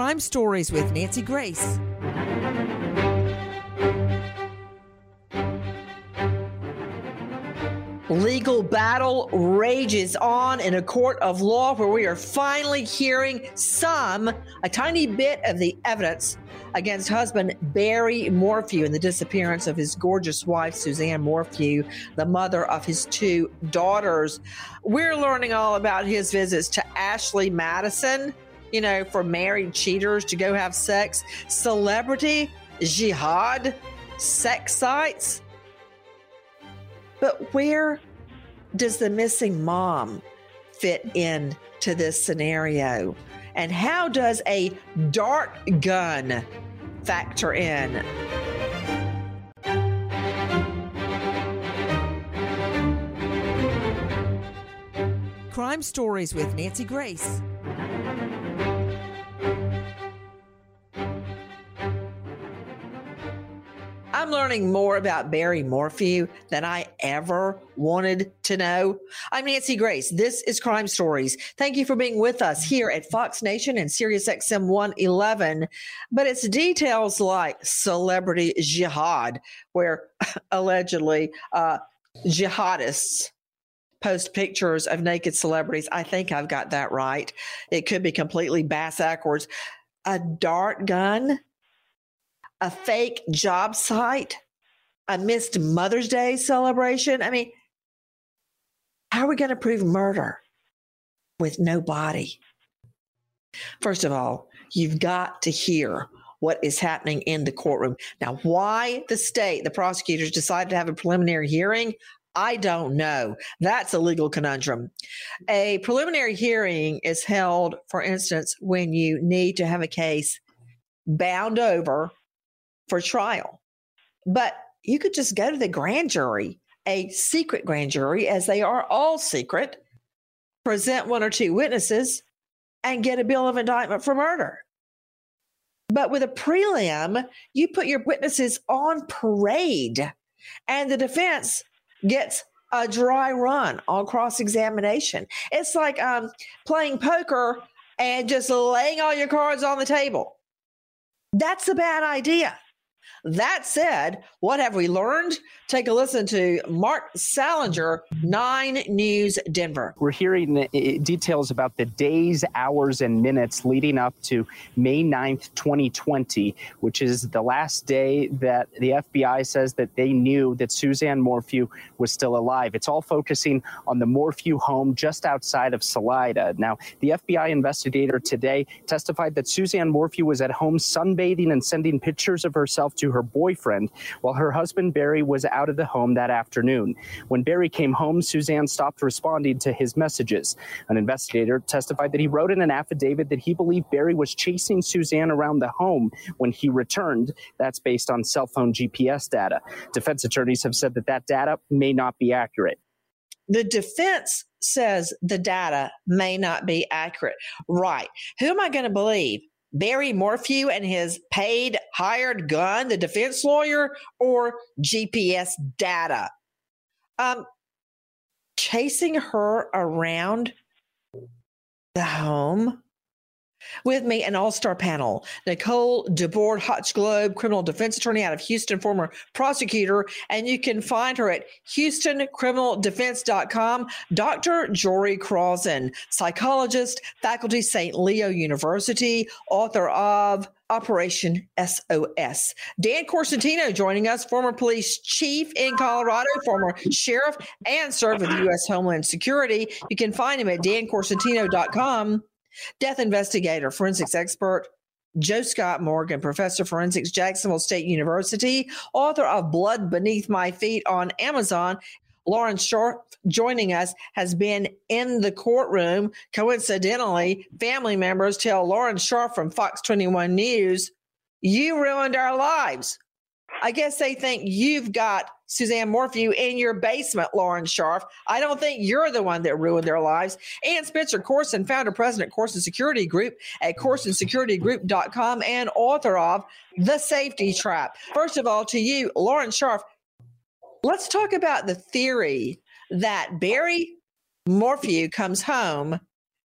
Crime Stories with Nancy Grace. Legal battle rages on in a court of law where we are finally hearing some, a tiny bit of the evidence against husband Barry Morphew and the disappearance of his gorgeous wife, Suzanne Morphew, the mother of his two daughters. We're learning all about his visits to Ashley Madison, you know, for married cheaters to go have sex, celebrity jihad, sex sites. But where does the missing mom fit in to this scenario? And how does a dart gun factor in? Crime Stories with Nancy Grace. I'm learning more about Barry Morphew than I ever wanted to know. I'm Nancy Grace. This is Crime Stories. Thank you for being with us here at Fox Nation and Sirius XM 111. But it's details like celebrity jihad, where allegedly uh, jihadists post pictures of naked celebrities. I think I've got that right. It could be completely bass backwards. A dart gun a fake job site, a missed Mother's Day celebration. I mean, how are we going to prove murder with no body? First of all, you've got to hear what is happening in the courtroom. Now, why the state, the prosecutors decided to have a preliminary hearing, I don't know. That's a legal conundrum. A preliminary hearing is held, for instance, when you need to have a case bound over for trial. But you could just go to the grand jury, a secret grand jury, as they are all secret, present one or two witnesses, and get a bill of indictment for murder. But with a prelim, you put your witnesses on parade, and the defense gets a dry run on cross examination. It's like um, playing poker and just laying all your cards on the table. That's a bad idea. That said, what have we learned? Take a listen to Marc Sallinger, 9 News Denver. We're hearing uh, details about the days, hours, and minutes leading up to May 9th, 2020, which is the last day that the FBI says that they knew that Suzanne Morphew was still alive. It's all focusing on the Morphew home just outside of Salida. Now, the FBI investigator today testified that Suzanne Morphew was at home sunbathing and sending pictures of herself to her boyfriend while her husband Barry was out of the home that afternoon. When Barry came home, Suzanne stopped responding to his messages. An investigator testified that he wrote in an affidavit that he believed Barry was chasing Suzanne around the home when he returned. That's based on cell phone GPS data. Defense attorneys have said that that data may not be accurate. The defense says the data may not be accurate. Right. Who am I going to believe? Barry Morphew and his paid hired gun, the defense lawyer, or GPS data? Um, chasing her around the home with me, an all star panel Nicole DeBorde, Hotch Globe, criminal defense attorney out of Houston, former prosecutor. And you can find her at HoustonCriminalDefense.com. Dr. Jory Krawczyn, psychologist, faculty, St. Leo University, author of Operation SOS. Dan Corsentino joining us, former police chief in Colorado, former sheriff, and served with U.S. Homeland Security. You can find him at dancorsentino.com. Death investigator, forensics expert, Joe Scott Morgan, professor of forensics, Jacksonville State University, author of Blood Beneath My Feet on Amazon. Lauren Scharf joining us has been in the courtroom. Coincidentally, family members tell Lauren Scharf from Fox 21 News, You ruined our lives. I guess they think you've got Suzanne Morphew in your basement, Lauren Scharf. I don't think you're the one that ruined their lives. And Spencer Coursen, founder, president, Coursen Security Group at CoursenSecurityGroup.com and author of The Safety Trap. First of all, to you, Lauren Scharf, let's talk about the theory that Barry Morphew comes home.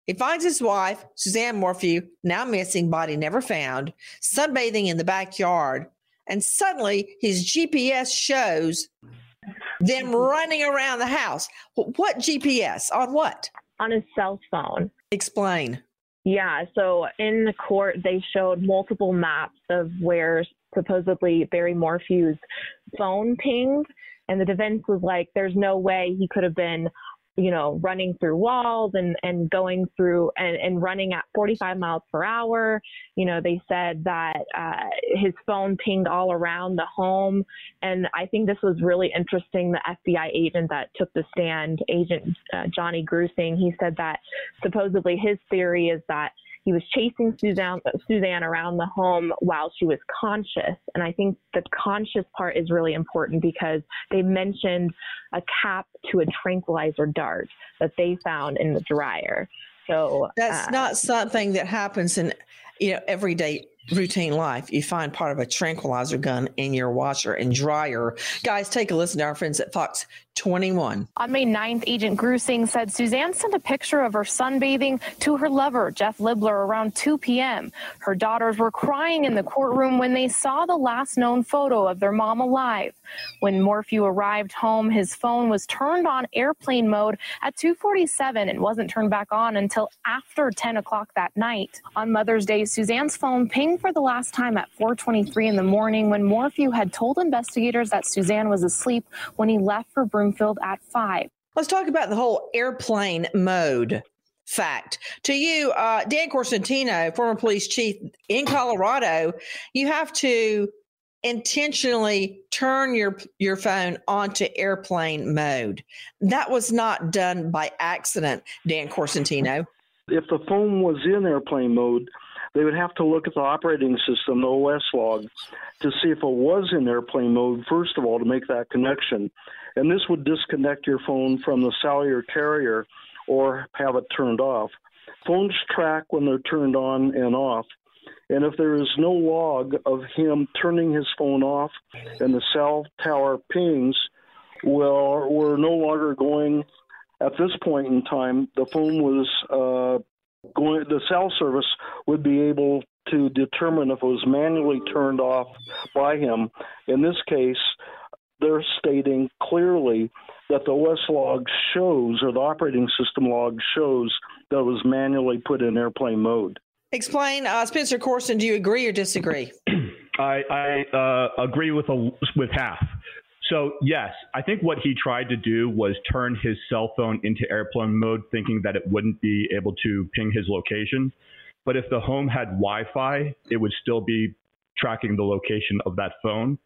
He finds his wife, Suzanne Morphew, now missing, body never found, sunbathing in the backyard and suddenly his GPS shows them running around the house. What GPS? On what? On his cell phone. Explain. Yeah, so in the court, they showed multiple maps of where supposedly Barry Morphew's phone pinged. And the defense was like, there's no way he could have been you know, running through walls and, and going through and, and running at 45 miles per hour. You know, they said that uh, his phone pinged all around the home. And I think this was really interesting. The FBI agent that took the stand, Agent uh, Johnny Grusing, he said that supposedly his theory is that he was chasing Suzanne, Suzanne around the home while she was conscious. And I think the conscious part is really important because they mentioned a cap to a tranquilizer dart that they found in the dryer. So that's uh, not something that happens in you know everyday routine life, you find part of a tranquilizer gun in your washer and dryer. Guys, take a listen to our friends at Fox 21. On May 9th, Agent Grusing said Suzanne sent a picture of her sunbathing to her lover, Jeff Libler, around 2 p.m. Her daughters were crying in the courtroom when they saw the last known photo of their mom alive. When Morphew arrived home, his phone was turned on airplane mode at 247 and wasn't turned back on until after 10 o'clock that night. On Mother's Day, Suzanne's phone pinged for the last time at 423 in the morning when Morphew had told investigators that Suzanne was asleep when he left for Broomfield at five. Let's talk about the whole airplane mode fact. To you, uh, Dan Corsentino, former police chief in Colorado, you have to intentionally turn your your phone onto airplane mode. That was not done by accident, Dan Corsentino. If the phone was in airplane mode, they would have to look at the operating system, the OS log, to see if it was in airplane mode, first of all, to make that connection and this would disconnect your phone from the cellular carrier or have it turned off. Phones track when they're turned on and off. And if there is no log of him turning his phone off and the cell tower pings, well, we're no longer going at this point in time. The phone was uh, going, the cell service would be able to determine if it was manually turned off by him. In this case, they're stating clearly that the OS log shows, or the operating system log shows, that it was manually put in airplane mode. Explain, uh, Spencer Coursen. Do you agree or disagree? I, I uh, agree with a, with half. So yes, I think what he tried to do was turn his cell phone into airplane mode, thinking that it wouldn't be able to ping his location. But if the home had Wi-Fi, it would still be tracking the location of that phone.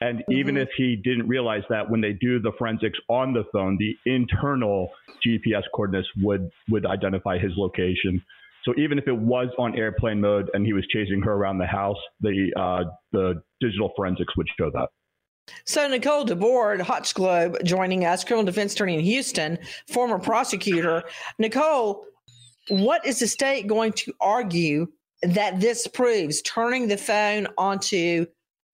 And mm-hmm. even if he didn't realize that when they do the forensics on the phone, the internal GPS coordinates would would identify his location. So even if it was on airplane mode and he was chasing her around the house, the uh, the digital forensics would show that. So Nicole DeBorde, Hotch Globe, joining us, criminal defense attorney in Houston, former prosecutor. Nicole, what is the state going to argue that this proves turning the phone onto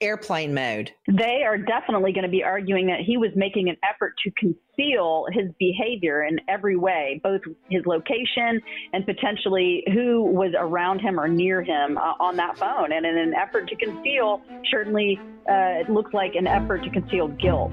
airplane mode? They are definitely going to be arguing that he was making an effort to conceal his behavior in every way, both his location and potentially who was around him or near him uh, on that phone. And in an effort to conceal, certainly uh, it looks like an effort to conceal guilt.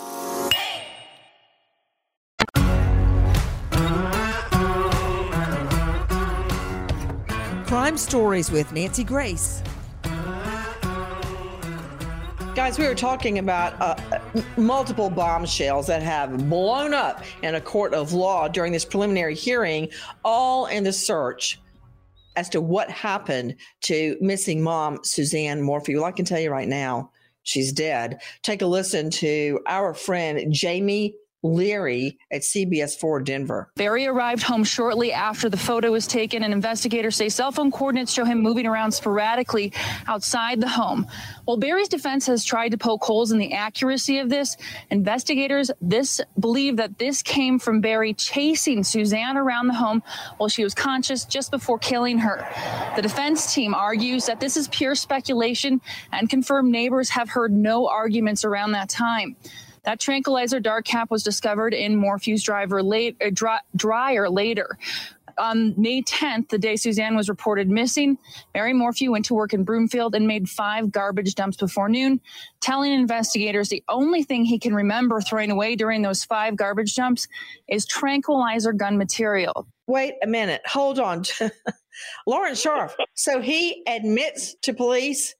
Crime Stories with Nancy Grace. Guys, we were talking about uh, multiple bombshells that have blown up in a court of law during this preliminary hearing, all in the search as to what happened to missing mom, Suzanne Morphew. Well, I can tell you right now, she's dead. Take a listen to our friend Jamie Leary at CBS 4 Denver. Barry arrived home shortly after the photo was taken, and investigators say cell phone coordinates show him moving around sporadically outside the home. While Barry's defense has tried to poke holes in the accuracy of this, investigators this believe that this came from Barry chasing Suzanne around the home while she was conscious just before killing her. The defense team argues that this is pure speculation and confirmed neighbors have heard no arguments around that time. That tranquilizer dart cap was discovered in Morphew's driver late, uh, dry, dryer later. On May 10th, the day Suzanne was reported missing, Barry Morphew went to work in Broomfield and made five garbage dumps before noon, telling investigators the only thing he can remember throwing away during those five garbage dumps is tranquilizer gun material. Wait a minute. Hold on. Lauren Scharf. So he admits to police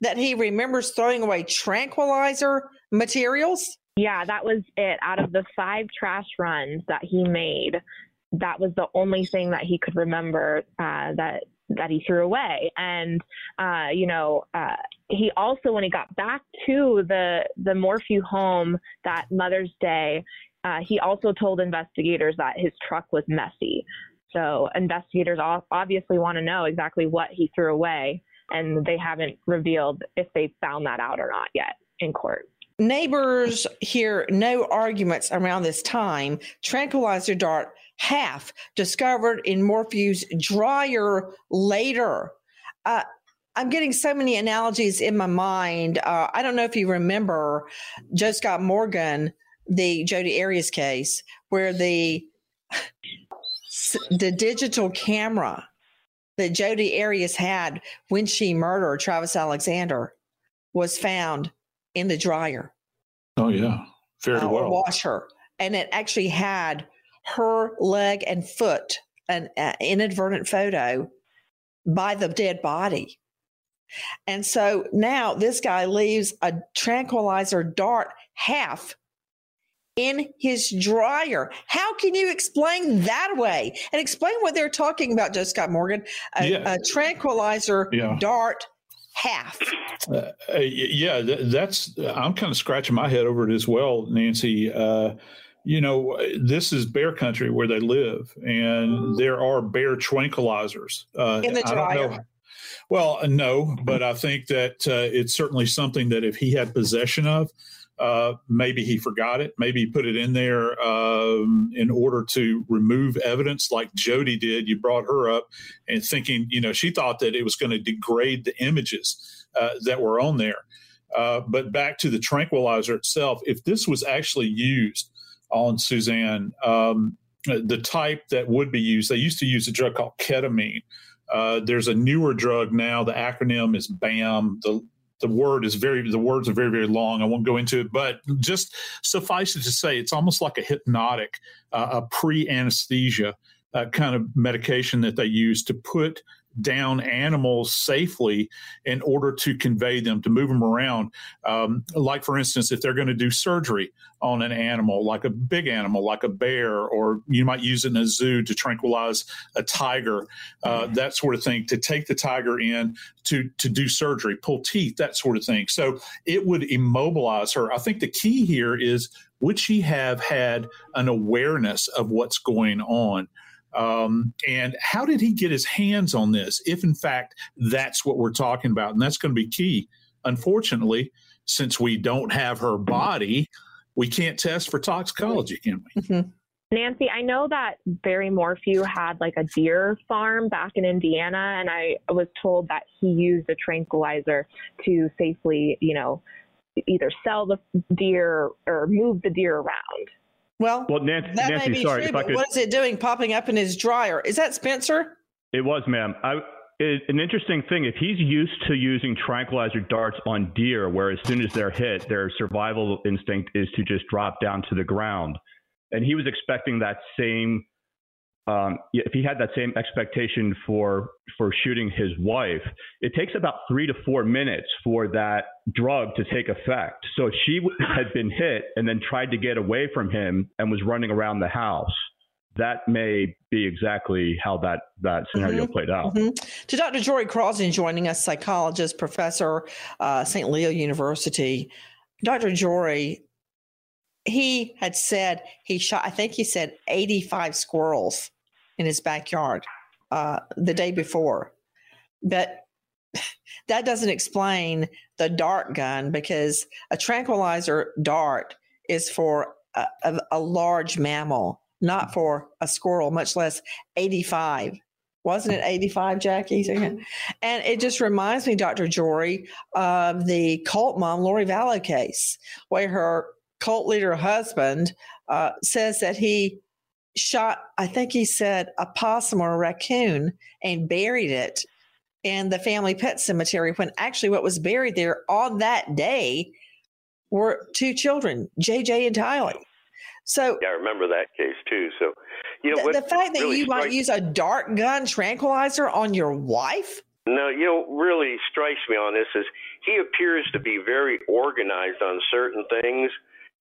that he remembers throwing away tranquilizer materials? Yeah, that was it. Out of the five trash runs that he made, that was the only thing that he could remember uh, that that he threw away. And uh, you know, uh, he also, when he got back to the the Morphew home that Mother's Day, uh, he also told investigators that his truck was messy. So investigators obviously want to know exactly what he threw away, and they haven't revealed if they found that out or not yet in court. Neighbors hear no arguments around this time. Tranquilizer dart half discovered in Morphew's dryer later. Uh, I'm getting so many analogies in my mind. Uh, I don't know if you remember Joe Scott Morgan, the Jodi Arias case, where the the digital camera that Jodi Arias had when she murdered Travis Alexander was found in the dryer. Oh yeah, very uh, well. Wash her, and it actually had her leg and foot, an uh, inadvertent photo by the dead body. And so now this guy leaves a tranquilizer dart half in his dryer. How can you explain that way? And explain what they're talking about, Joe Scott Morgan. A, yeah. a tranquilizer yeah. dart half. Uh, yeah, that's. I'm kind of scratching my head over it as well, Nancy. Uh, you know, this is bear country where they live, and there are bear tranquilizers. Uh, In the dryer. Well, no, but I think that uh, it's certainly something that if he had possession of, uh, maybe he forgot it. Maybe he put it in there um, in order to remove evidence, like Jodi did. You brought her up and thinking, you know, she thought that it was going to degrade the images uh, that were on there. Uh, but back to the tranquilizer itself, if this was actually used on Suzanne, um, the type that would be used. They used to use a drug called ketamine. Uh, there's a newer drug now. The acronym is BAM. The the word is very the words are very very long. I won't go into it, but just suffice it to say, it's almost like a hypnotic, uh, a pre anesthesia uh, kind of medication that they use to put down animals safely in order to convey them, to move them around. Um, like, for instance, if they're going to do surgery on an animal, like a big animal, like a bear, or you might use it in a zoo to tranquilize a tiger, uh, mm-hmm. that sort of thing, to take the tiger in to, to do surgery, pull teeth, that sort of thing. So it would immobilize her. I think the key here is would she have had an awareness of what's going on? Um, and how did he get his hands on this, if in fact that's what we're talking about? And that's going to be key. Unfortunately, since we don't have her body, we can't test for toxicology, can we? Mm-hmm. Nancy, I know that Barry Morphew had like a deer farm back in Indiana, and I was told that he used a tranquilizer to safely, you know, either sell the deer or move the deer around. Well, well, Nancy, that Nancy may be sorry, true, but could, what is it doing popping up in his dryer? Is that Spencer? It was, ma'am. I, it, an interesting thing, if he's used to using tranquilizer darts on deer, where as soon as they're hit, their survival instinct is to just drop down to the ground. And he was expecting that same um, if he had that same expectation for for shooting his wife, it takes about three to four minutes for that drug to take effect. So she had been hit and then tried to get away from him and was running around the house, that may be exactly how that that scenario mm-hmm. played out. Mm-hmm. To Dr. Jory Krawczyn joining us, psychologist, professor, uh, St. Leo University. Dr. Jory, he had said he shot. I think he said eighty-five squirrels in his backyard uh, the day before. But that doesn't explain the dart gun because a tranquilizer dart is for a, a, a large mammal, not for a squirrel, much less 85 wasn't it 85 jackie? And it just reminds me dr jory of the cult mom lori vallow case where her cult leader husband uh, says that he shot, I think he said, a possum or a raccoon and buried it in the family pet cemetery when actually what was buried there on that day were two children, JJ and Tylee. So yeah, I remember that case too. So you know the, the fact that really you strikes, might use a dart gun tranquilizer on your wife. No, you know, really strikes me on this is he appears to be very organized on certain things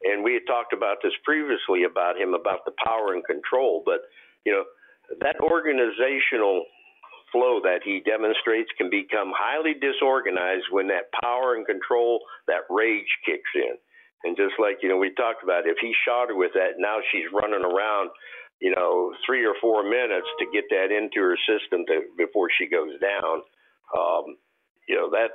and we had talked about this previously about him about the power and control, but you know that organizational flow that he demonstrates can become highly disorganized when that power and control, that rage kicks in. And just like you know we talked about, if he shot her with that, now she's running around, you know, three or four minutes to get that into her system to, before she goes down. Um, you know that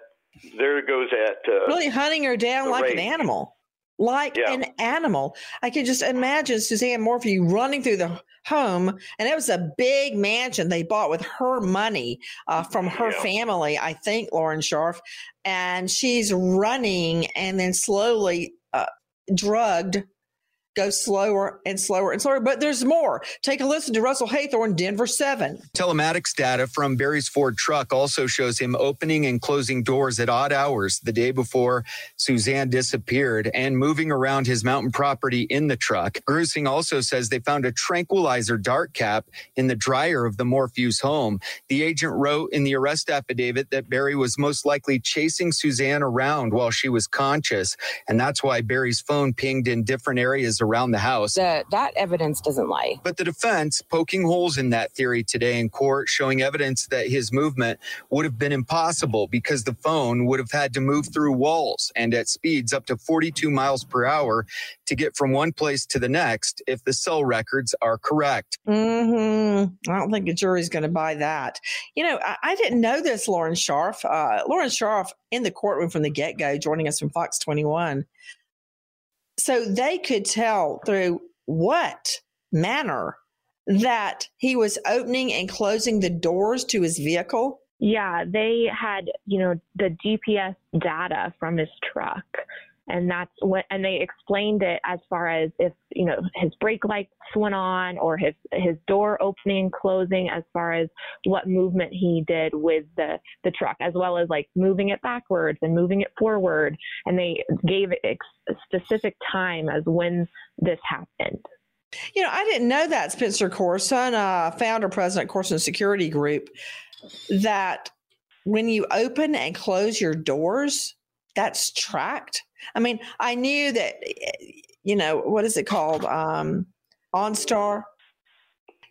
there goes that uh, really hunting her down like rage. an animal like yeah. an animal. I can just imagine Suzanne Morphew running through the home, and it was a big mansion they bought with her money uh, from her yeah. family, I think, Lauren Scharf. And she's running and then slowly uh, drugged go slower and slower and slower. But there's more. Take a listen to Russell Haythorn, Denver 7. Telematics data from Barry's Ford truck also shows him opening and closing doors at odd hours the day before Suzanne disappeared and moving around his mountain property in the truck. Grusing also says they found a tranquilizer dart cap in the dryer of the Morphews home. The agent wrote in the arrest affidavit that Barry was most likely chasing Suzanne around while she was conscious. And that's why Barry's phone pinged in different areas around the house. The, that evidence doesn't lie. But the defense poking holes in that theory today in court, showing evidence that his movement would have been impossible because the phone would have had to move through walls and at speeds up to 42 miles per hour to get from one place to the next if the cell records are correct. Mm-hmm. I don't think the jury's going to buy that. You know, I, I, didn't know this, Lauren Scharf. Uh, Lauren Scharf in the courtroom from the get go, joining us from Fox 21 so they could tell through what manner that he was opening and closing the doors to his vehicle. Yeah, they had, you know, the GPS data from his truck and that's what and they explained it as far as if you know his brake lights went on or his his door opening and closing as far as what movement he did with the the truck as well as like moving it backwards and moving it forward. And they gave a specific time as when this happened. You know i didn't know that spencer coursen uh, founder president coursen security group that when you open and close your doors that's tracked I mean, I knew that, you know, what is it called? Um, OnStar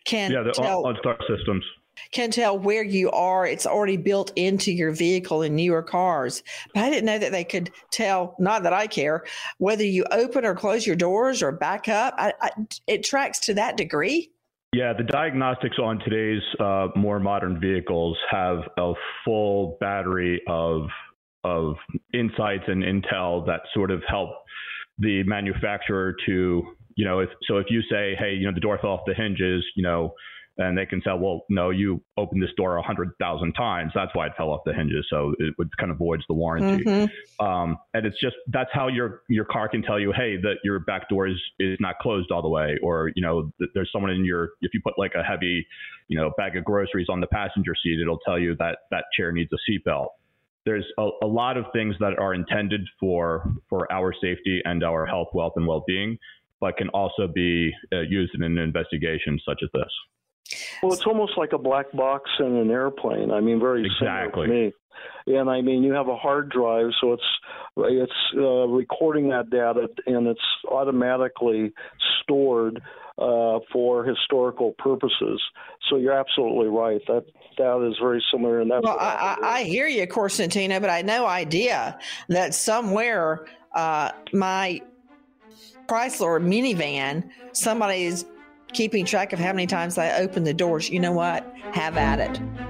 can yeah, the tell, OnStar systems can tell where you are. It's already built into your vehicle in newer cars. But I didn't know that they could tell. Not that I care whether you open or close your doors or back up. I, I, it tracks to that degree. Yeah, the diagnostics on today's uh, more modern vehicles have a full battery of of insights and intel that sort of help the manufacturer to, you know, if so if you say, hey, you know, the door fell off the hinges, you know, and they can say, well, no, you opened this door a hundred thousand times. That's why it fell off the hinges. So it would kind of voids the warranty. Mm-hmm. Um, and it's just that's how your your car can tell you, hey, that your back door is is not closed all the way, or you know, there's someone in your if you put like a heavy, you know, bag of groceries on the passenger seat, it'll tell you that that chair needs a seatbelt there's a, a, lot of things that are intended for for our safety and our health, wealth, and well-being, but can also be uh, used in an investigation such as this. Well, it's almost like a black box in an airplane. I mean, very exactly. similar to me. And I mean, you have a hard drive, so it's it's uh, recording that data and it's automatically stored uh, for historical purposes. So you're absolutely right. That that is very similar. And that's well, I, I, hear you, Corsentino, but I had no idea that somewhere uh, my Chrysler minivan, somebody's keeping track of how many times I open the doors. You know what? Have at it.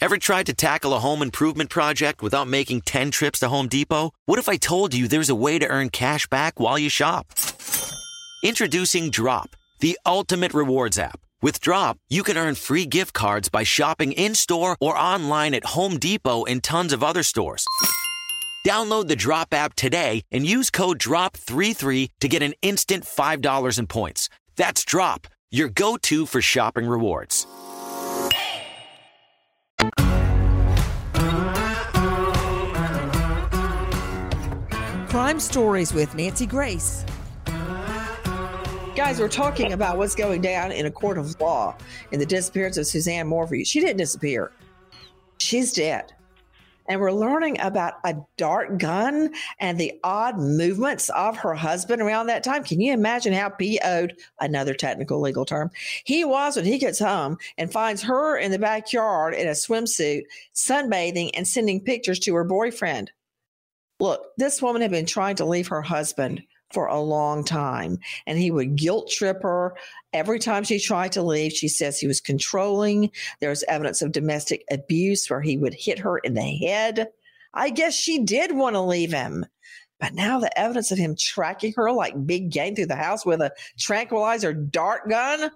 Ever tried to tackle a home improvement project without making 10 trips to Home Depot? What if I told you there's a way to earn cash back while you shop? Introducing Drop, the ultimate rewards app. With Drop, you can earn free gift cards by shopping in store or online at Home Depot and tons of other stores. Download the Drop app today and use code DROP33 to get an instant $5 in points. That's Drop, your go to for shopping rewards. Crime Stories with Nancy Grace. Guys, we're talking about what's going down in a court of law in the disappearance of Suzanne Morphew. She didn't disappear, she's dead. And we're learning about a dart gun and the odd movements of her husband around that time. Can you imagine how PO'd, another technical legal term, he was when he gets home and finds her in the backyard in a swimsuit, sunbathing, and sending pictures to her boyfriend? Look, this woman had been trying to leave her husband for a long time, and he would guilt trip her every time she tried to leave. She says he was controlling. There's evidence of domestic abuse where he would hit her in the head. I guess she did want to leave him. But now the evidence of him tracking her like big game through the house with a tranquilizer dart gun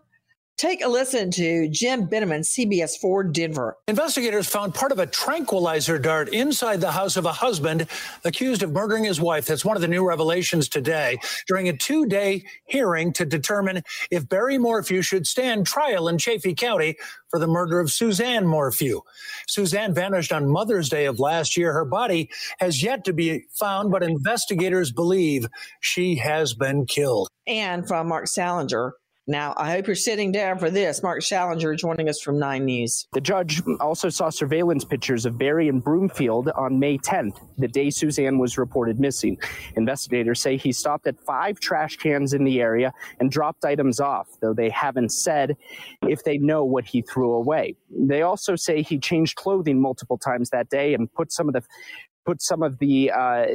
Take a listen to Jim Benemann, CBS 4 Denver. Investigators found part of a tranquilizer dart inside the house of a husband accused of murdering his wife. That's one of the new revelations today during a two day hearing to determine if Barry Morphew should stand trial in Chaffee County for the murder of Suzanne Morphew. Suzanne vanished on Mother's Day of last year. Her body has yet to be found, but investigators believe she has been killed. And from Marc Sallinger, Now, I hope you're sitting down for this. Mark Challenger joining us from Nine News. The judge also saw surveillance pictures of Barry in Broomfield on May 10th, the day Suzanne was reported missing. Investigators say he stopped at five trash cans in the area and dropped items off, though they haven't said if they know what he threw away. They also say he changed clothing multiple times that day and put some of the put some of the uh,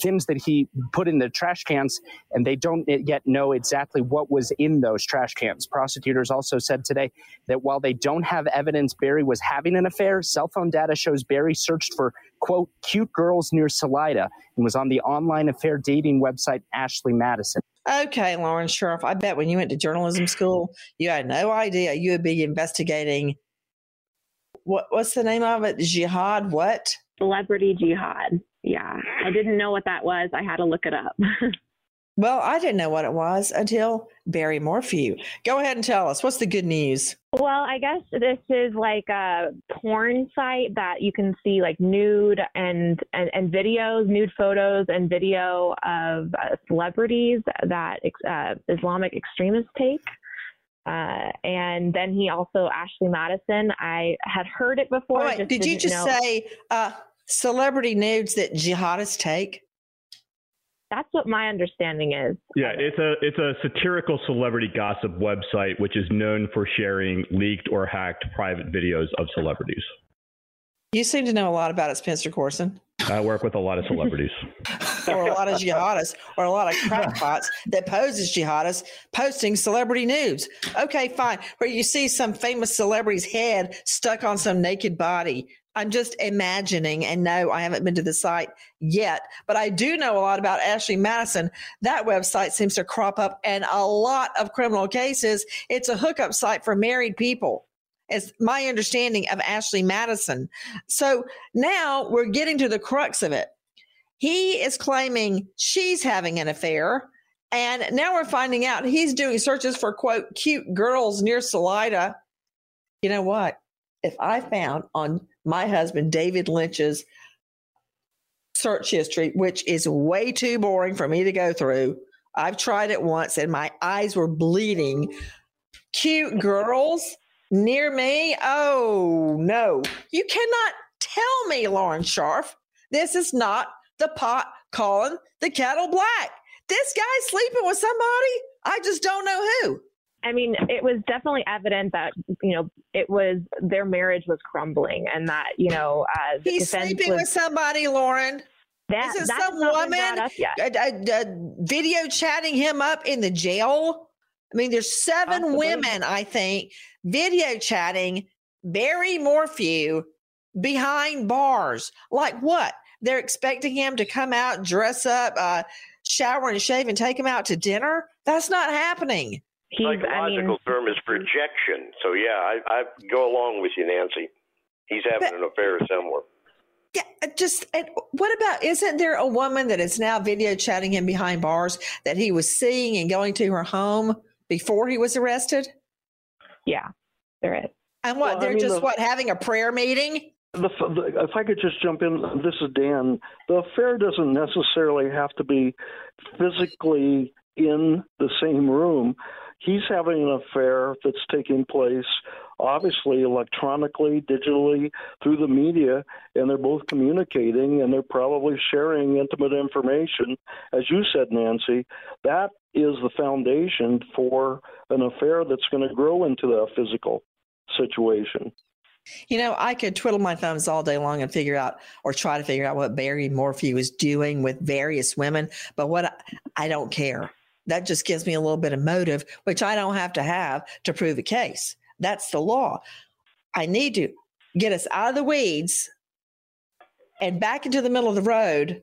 things that he put in the trash cans, and they don't yet know exactly what was in those trash cans. Prosecutors also said today that while they don't have evidence Barry was having an affair, cell phone data shows Barry searched for, quote, cute girls near Salida and was on the online affair dating website Ashley Madison. Okay, Lauren Scharf, I bet when you went to journalism school, you had no idea you would be investigating. What, what's the name of it? Jihad, what? Celebrity jihad. Yeah, I didn't know what that was. I had to look it up. well, I didn't know what it was until Barry Morphew. Go ahead and tell us what's the good news. Well, I guess this is like a porn site that you can see like nude and and, and videos, nude photos and video of uh, celebrities that uh, Islamic extremists take. Uh, and then he also Ashley Madison. I had heard it before. Wait, did you just know. say uh, celebrity nudes that jihadists take? That's what my understanding is. Yeah, it's a it's a satirical celebrity gossip website which is known for sharing leaked or hacked private videos of celebrities. You seem to know a lot about it, Spencer Coursen. I work with a lot of celebrities. or a lot of jihadists or a lot of crackpots that pose as jihadists posting celebrity nudes. Okay, fine. Where you see some famous celebrity's head stuck on some naked body. I'm just imagining, and no, I haven't been to the site yet, but I do know a lot about Ashley Madison. That website seems to crop up in a lot of criminal cases. It's a hookup site for married people is my understanding of Ashley Madison. So now we're getting to the crux of it. He is claiming she's having an affair. And now we're finding out he's doing searches for quote cute girls near Salida. You know what? If I found on my husband David Linch's search history, which is way too boring for me to go through, I've tried it once and my eyes were bleeding. Cute girls near me? Oh, no. You cannot tell me, Lauren Scharf, this is not the pot calling the kettle black. This guy's sleeping with somebody. I just don't know who. I mean, it was definitely evident that you know it was their marriage was crumbling, and that you know uh, he's sleeping was, with somebody, Lauren. That, Isn't some woman uh, video chatting him up in the jail? I mean, there's seven Possibly. women, I think, video chatting Barry Morphew behind bars. Like what? They're expecting him to come out, dress up, uh, shower and shave, and take him out to dinner. That's not happening. He's, Psychological I mean, term is projection. So yeah, I, I go along with you, Nancy. He's having but, an affair somewhere. Yeah, uh, just what about? Isn't there a woman that is now video chatting him behind bars that he was seeing and going to her home before he was arrested? Yeah, there is. And what? Well, they're I mean, just the, what having a prayer meeting? The, the, if I could just jump in, this is Dan. The affair doesn't necessarily have to be physically in the same room. He's having an affair that's taking place, obviously, electronically, digitally, through the media, and they're both communicating and they're probably sharing intimate information. As you said, Nancy, that is the foundation for an affair that's going to grow into a physical situation. You know, I could twiddle my thumbs all day long and figure out or try to figure out what Barry Morphew is doing with various women, but what I, I don't care. That just gives me a little bit of motive, which I don't have to have to prove a case. That's the law. I need to get us out of the weeds and back into the middle of the road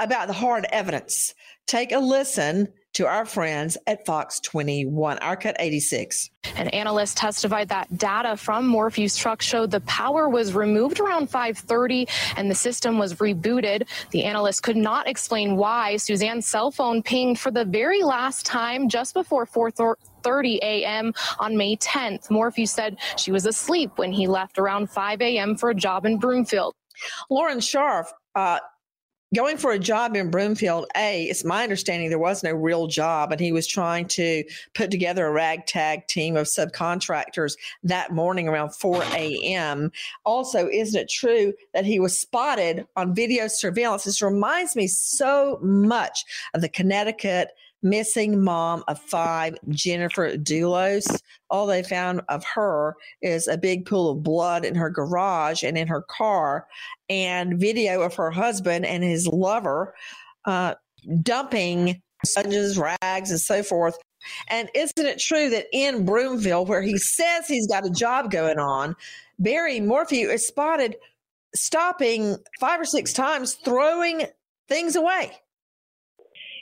about the hard evidence. Take a listen to our friends at Fox 21, Cut 86. An analyst testified that data from Morphew's truck showed the power was removed around 5:30 and the system was rebooted. The analyst could not explain why Suzanne's cell phone pinged for the very last time just before 4:30 a.m. on May 10th. Morphew said she was asleep when he left around 5 a.m. for a job in Broomfield. Lauren Scharf, uh, going for a job in Broomfield, A, it's my understanding there was no real job, and he was trying to put together a ragtag team of subcontractors that morning around 4 a.m. Also, isn't it true that he was spotted on video surveillance? This reminds me so much of the Connecticut missing mom of five, Jennifer Dulos. All they found of her is a big pool of blood in her garage and in her car, and video of her husband and his lover uh, dumping sponges, rags, and so forth. And isn't it true that in Broomfield, where he says he's got a job going on, Barry Morphew is spotted stopping five or six times, throwing things away?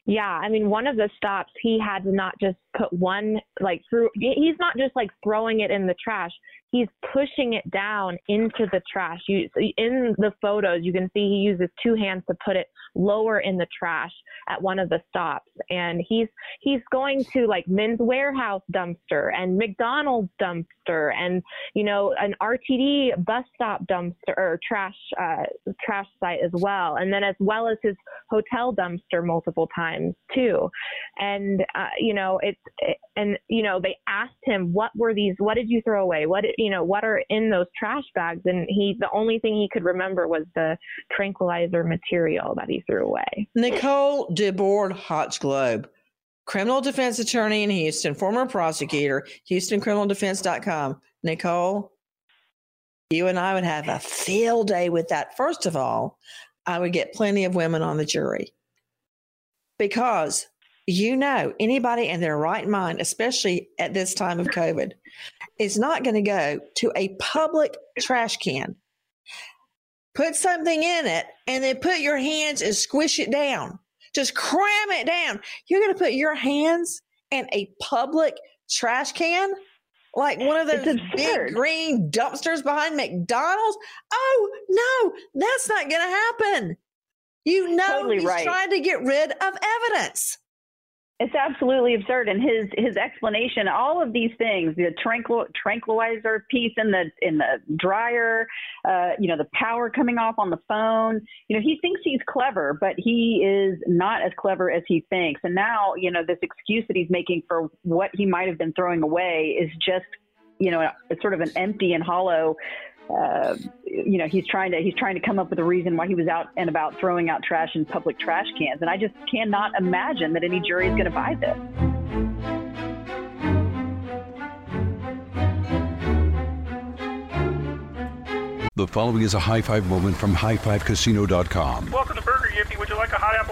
Yeah, I mean, one of the stops he had to not just put one like through. He's not just like throwing it in the trash he's pushing it down into the trash. You, in the photos, you can see he uses two hands to put it lower in the trash at one of the stops, and he's he's going to like Men's Wearhouse dumpster and McDonald's dumpster, and you know an RTD bus stop dumpster or trash uh, trash site as well, and then as well as his hotel dumpster multiple times too, and uh, you know it's it, and you know they asked him what were these, what did you throw away, what you know, what are in those trash bags? And he, the only thing he could remember was the tranquilizer material that he threw away. Nicole DeBorde Hochglaube, criminal defense attorney in Houston, former prosecutor, HoustonCriminalDefense.com. Nicole, you and I would have a field day with that. First of all, I would get plenty of women on the jury because you know anybody in their right mind, especially at this time of COVID, is not going to go to a public trash can, put something in it, and then put your hands and squish it down. Just cram it down. You're going to put your hands in a public trash can? Like one of those big green dumpsters behind McDonald's? Oh, no, that's not going to happen. You know, totally he's right. trying to get rid of evidence. It's absolutely absurd, and his his explanation, all of these things, the tranquil, tranquilizer piece in the in the dryer, uh, you know, the power coming off on the phone. You know, he thinks he's clever, but he is not as clever as he thinks. And now, you know, this excuse that he's making for what he might have been throwing away is just, you know, it's sort of an empty and hollow uh, you know he's trying to he's trying to come up with a reason why he was out and about throwing out trash in public trash cans and i just cannot imagine that any jury is going to buy this The following is a high five moment from highfivecasino.com. Welcome to Burger Yippee. Would you like a hot apple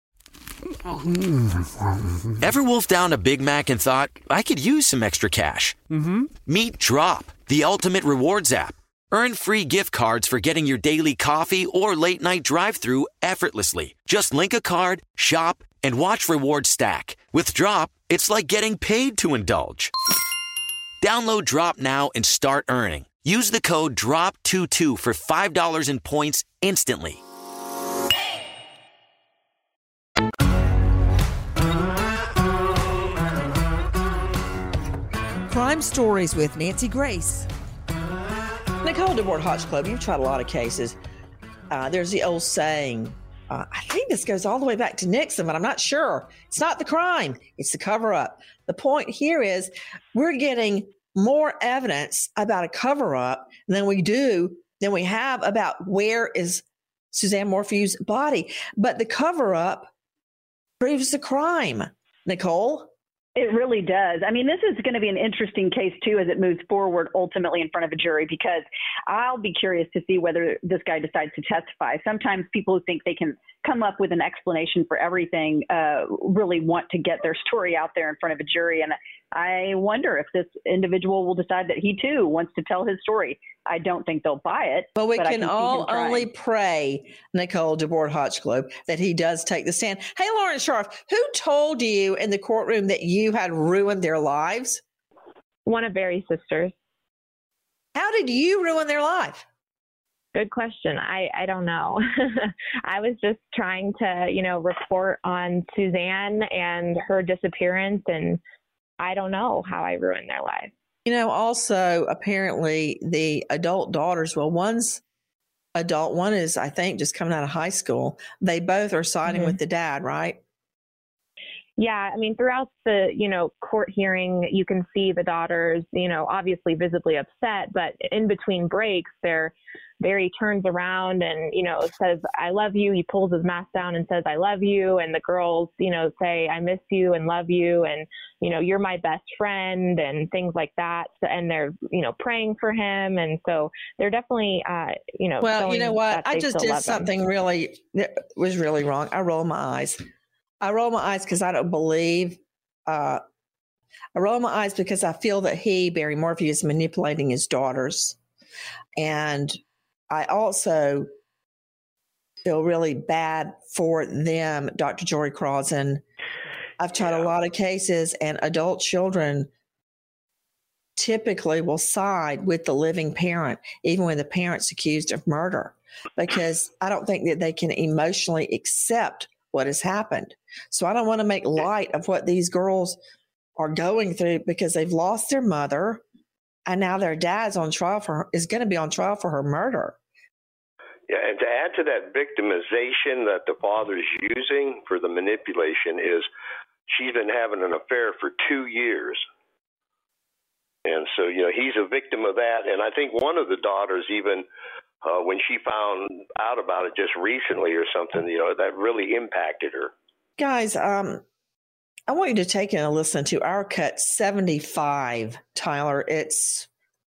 Ever wolfed down a Big Mac and thought, I could use some extra cash? Mm-hmm. Meet Drop, the ultimate rewards app. Earn free gift cards for getting your daily coffee or late night drive through effortlessly. Just link a card, shop, and watch rewards stack. With Drop, it's like getting paid to indulge. Download Drop now and start earning. Use the code DROP22 for $5 in points instantly. Crime Stories with Nancy Grace. Nicole DeBorde Hochglaube, you've tried a lot of cases. Uh, there's the old saying, uh, I think this goes all the way back to Nixon, but I'm not sure. It's not the crime, it's the cover up. The point here is we're getting more evidence about a cover up than we do, than we have about where is Suzanne Morphew's body. But the cover up proves the crime. Nicole? It really does. I mean, this is going to be an interesting case too as it moves forward ultimately in front of a jury because I'll be curious to see whether this guy decides to testify. Sometimes people who think they can come up with an explanation for everything uh, really want to get their story out there in front of a jury, and I wonder if this individual will decide that he too wants to tell his story. I don't think they'll buy it. But we I can see all only pray, Nicole DeBorde Hochglaube, that he does take the stand. Hey, Lauren Scharf, who told you in the courtroom that you had ruined their lives? One of Barry's sisters. How did you ruin their life? Good question. I, I don't know. I was just trying to, you know, report on Suzanne and her disappearance, and I don't know how I ruined their life. You know, also apparently the adult daughters, well, one's adult, one is, I think, just coming out of high school. They both are siding Mhm. with the dad, right? Yeah, I mean, throughout the you know court hearing, you can see the daughters, you know, obviously visibly upset, but in between breaks, they're Barry turns around and you know says I love you. He pulls his mask down and says I love you, and the girls you know say I miss you and love you, and you know you're my best friend and things like that. And they're you know praying for him, and so they're definitely uh, you know. Well, you know what? I just did love him. something really that was really wrong. I roll my eyes. I roll my eyes because I don't believe. Uh, I roll my eyes because I feel that he, Barry Morphew, is manipulating his daughters, and I also feel really bad for them, Dr. Jory Coursen. I've tried a lot of cases, and adult children typically will side with the living parent, even when the parent's accused of murder, because I don't think that they can emotionally accept what has happened. So I don't want to make light of what these girls are going through because they've lost their mother and now their dad's on trial for is going to be on trial for her murder. Yeah, and to add to that victimization that the father's using for the manipulation is she's been having an affair for two years. And so, you know, he's a victim of that. And I think one of the daughters, even uh, when she found out about it just recently or something, you know, that really impacted her. Guys, um, I want you to take in a listen to our cut 75, Tyler. It's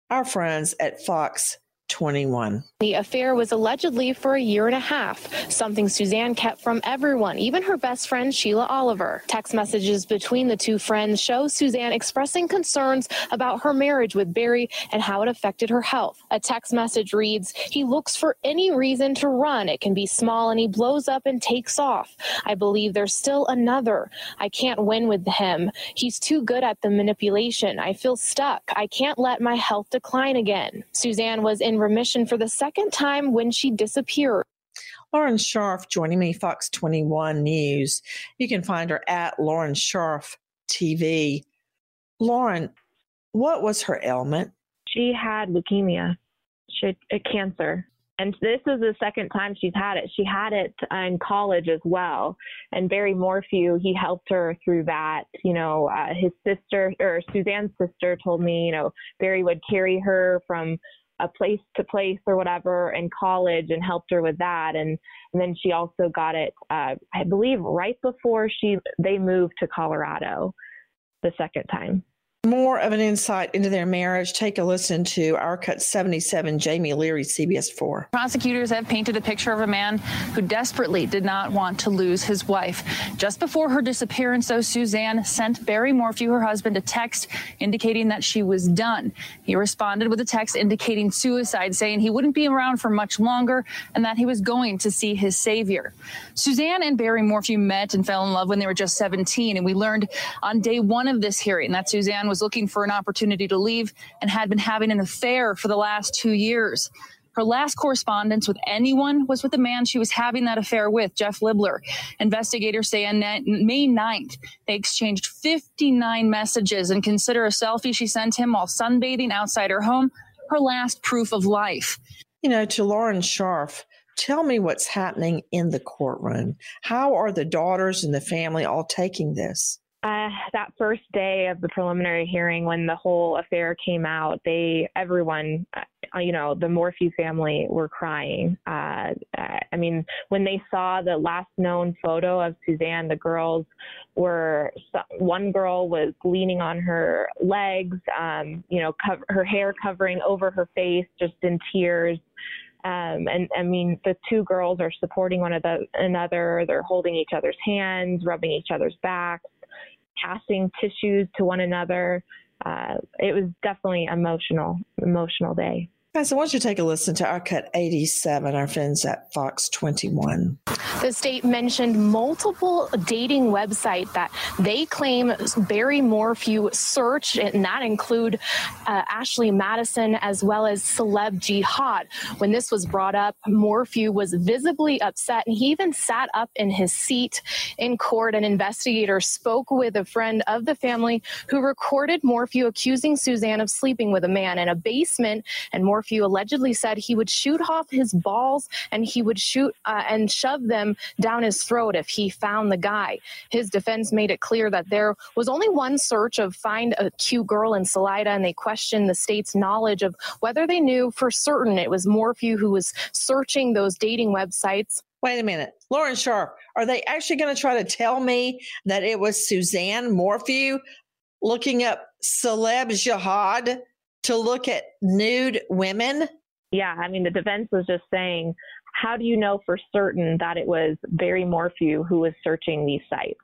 our friends at Fox 21. The affair was allegedly for a year and a half, something Suzanne kept from everyone, even her best friend Sheila Oliver. Text messages between the two friends show Suzanne expressing concerns about her marriage with Barry and how it affected her health. A text message reads, He looks for any reason to run. It can be small and he blows up and takes off. I believe there's still another. I can't win with him. He's too good at the manipulation. I feel stuck. I can't let my health decline again. Suzanne was in remission for the second time when she disappeared. Lauren Scharf joining me, Fox 21 News. You can find her at Lauren Scharf TV. Lauren, what was her ailment? She had leukemia, she had a cancer. And this is the second time she's had it. She had it in college as well. And Barry Morphew, he helped her through that. You know, uh, his sister or Suzanne's sister told me, you know, Barry would carry her from a place to place or whatever in college and helped her with that. And, and then she also got it, uh, I believe, right before she they moved to Colorado the second time. More of an insight into their marriage. Take a listen to our cut 77, Jamie Leary, CBS 4. Prosecutors have painted a picture of a man who desperately did not want to lose his wife. Just before her disappearance, though, Suzanne sent Barry Morphew, her husband, a text indicating that she was done. He responded with a text indicating suicide, saying he wouldn't be around for much longer and that he was going to see his savior. Suzanne and Barry Morphew met and fell in love when they were just 17, and we learned on day one of this hearing that Suzanne was looking for an opportunity to leave and had been having an affair for the last two years. Her last correspondence with anyone was with the man she was having that affair with, Jeff Libler. Investigators say on May 9th, they exchanged 59 messages and consider a selfie she sent him while sunbathing outside her home her last proof of life. You know, to Lauren Scharf, tell me what's happening in the courtroom. How are the daughters and the family all taking this? Uh, that first day of the preliminary hearing, when the whole affair came out, they, everyone, uh, you know, the Morphew family were crying. Uh, I mean, when they saw the last known photo of Suzanne, the girls were, one girl was leaning on her legs, um, you know, cover, her hair covering over her face, just in tears. Um, and I mean, the two girls are supporting one another. They're holding each other's hands, rubbing each other's backs passing tissues to one another. Uh, it was definitely an emotional, emotional day. Guys, I want you to take a listen to our cut 87, our friends at Fox 21. The state mentioned multiple dating websites that they claim Barry Morphew searched, and that include uh, Ashley Madison as well as Celeb Jihad. When this was brought up, Morphew was visibly upset, and he even sat up in his seat in court. An investigator spoke with a friend of the family who recorded Morphew accusing Suzanne of sleeping with a man in a basement, and Morphew Morphew allegedly said he would shoot off his balls and he would shoot uh, and shove them down his throat if he found the guy. His defense made it clear that there was only one search of find a cute girl in Salida, and they questioned the state's knowledge of whether they knew for certain it was Morphew who was searching those dating websites. Wait a minute. Lauren Scharf, are they actually going to try to tell me that it was Suzanne Morphew looking up celeb jihad to look at nude women? Yeah, I mean, the defense was just saying, how do you know for certain that it was Barry Morphew who was searching these sites?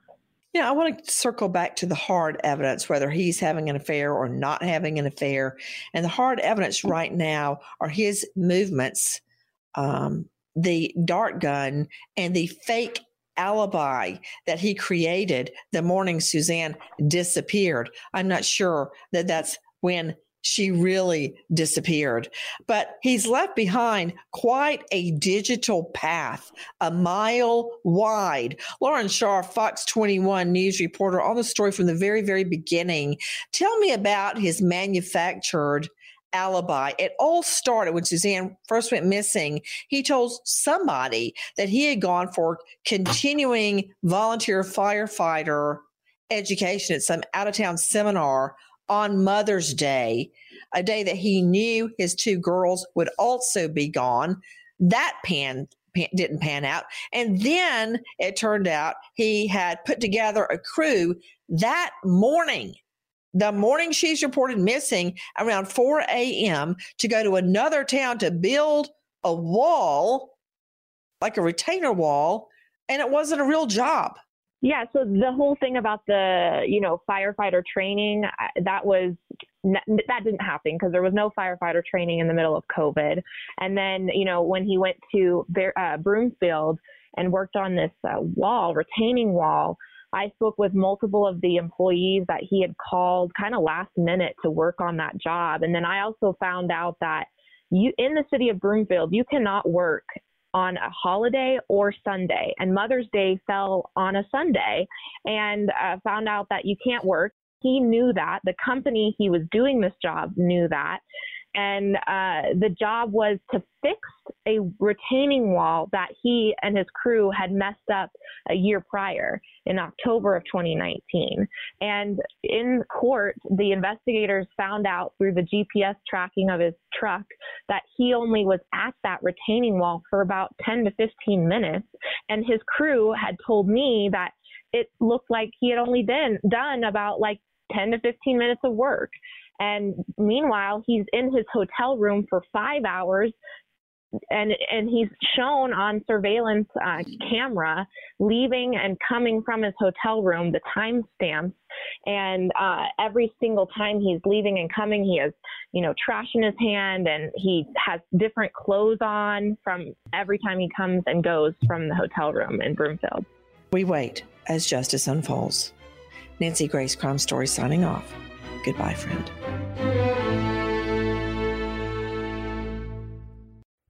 Yeah, I want to circle back to the hard evidence, whether he's having an affair or not having an affair. And the hard evidence right now are his movements, um, the dart gun, and the fake alibi that he created the morning Suzanne disappeared. I'm not sure that that's when she really disappeared. But he's left behind quite a digital path, a mile wide. Lauren Scharf, Fox 21 news reporter, on the story from the very, very beginning. Tell me about his manufactured alibi. It all started when Suzanne first went missing. He told somebody that he had gone for continuing volunteer firefighter education at some out of town seminar on Mother's Day, a day that he knew his two girls would also be gone. That pan, pan, didn't pan out. And then it turned out he had put together a crew that morning. The morning she's reported missing around 4 a.m. to go to another town to build a wall, like a retainer wall, and it wasn't a real job. Yeah, so the whole thing about the, you know, firefighter training, that was that didn't happen because there was no firefighter training in the middle of COVID. And then, you know, when he went to uh, Broomfield and worked on this uh, wall, retaining wall, I spoke with multiple of the employees that he had called kind of last minute to work on that job. And then I also found out that you in the city of Broomfield, you cannot work on a holiday or Sunday. And Mother's Day fell on a Sunday and uh, found out that you can't work. He knew that. The company he was doing this job knew that. And uh, the job was to fix a retaining wall that he and his crew had messed up a year prior in October of 2019. And in court, the investigators found out through the GPS tracking of his truck that he only was at that retaining wall for about 10 to 15 minutes. And his crew had told me that it looked like he had only been done about like 10 to 15 minutes of work. And meanwhile, he's in his hotel room for five hours and and he's shown on surveillance uh, camera leaving and coming from his hotel room the timestamps. And uh, every single time he's leaving and coming he has you know trash in his hand and he has different clothes on from every time he comes and goes from the hotel room in broomfield. We wait as justice unfolds. Nancy grace crime story signing off Goodbye, friend.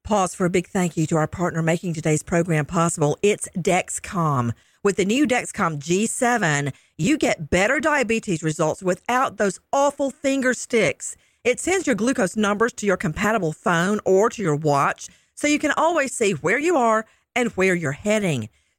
Pause for a big thank you to our partner making today's program possible. It's Dexcom. With the new Dexcom G7, you get better diabetes results without those awful finger sticks. It sends your glucose numbers to your compatible phone or to your watch so you can always see where you are and where you're heading.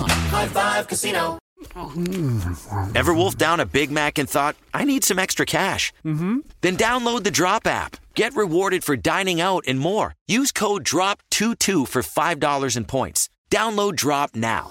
casino.com. High Five Casino. Ever wolfed down a Big Mac and thought, I need some extra cash? Mm-hmm. Then download the Drop app. Get rewarded for dining out and more. Use code DROP22 for $5 in points. Download Drop now.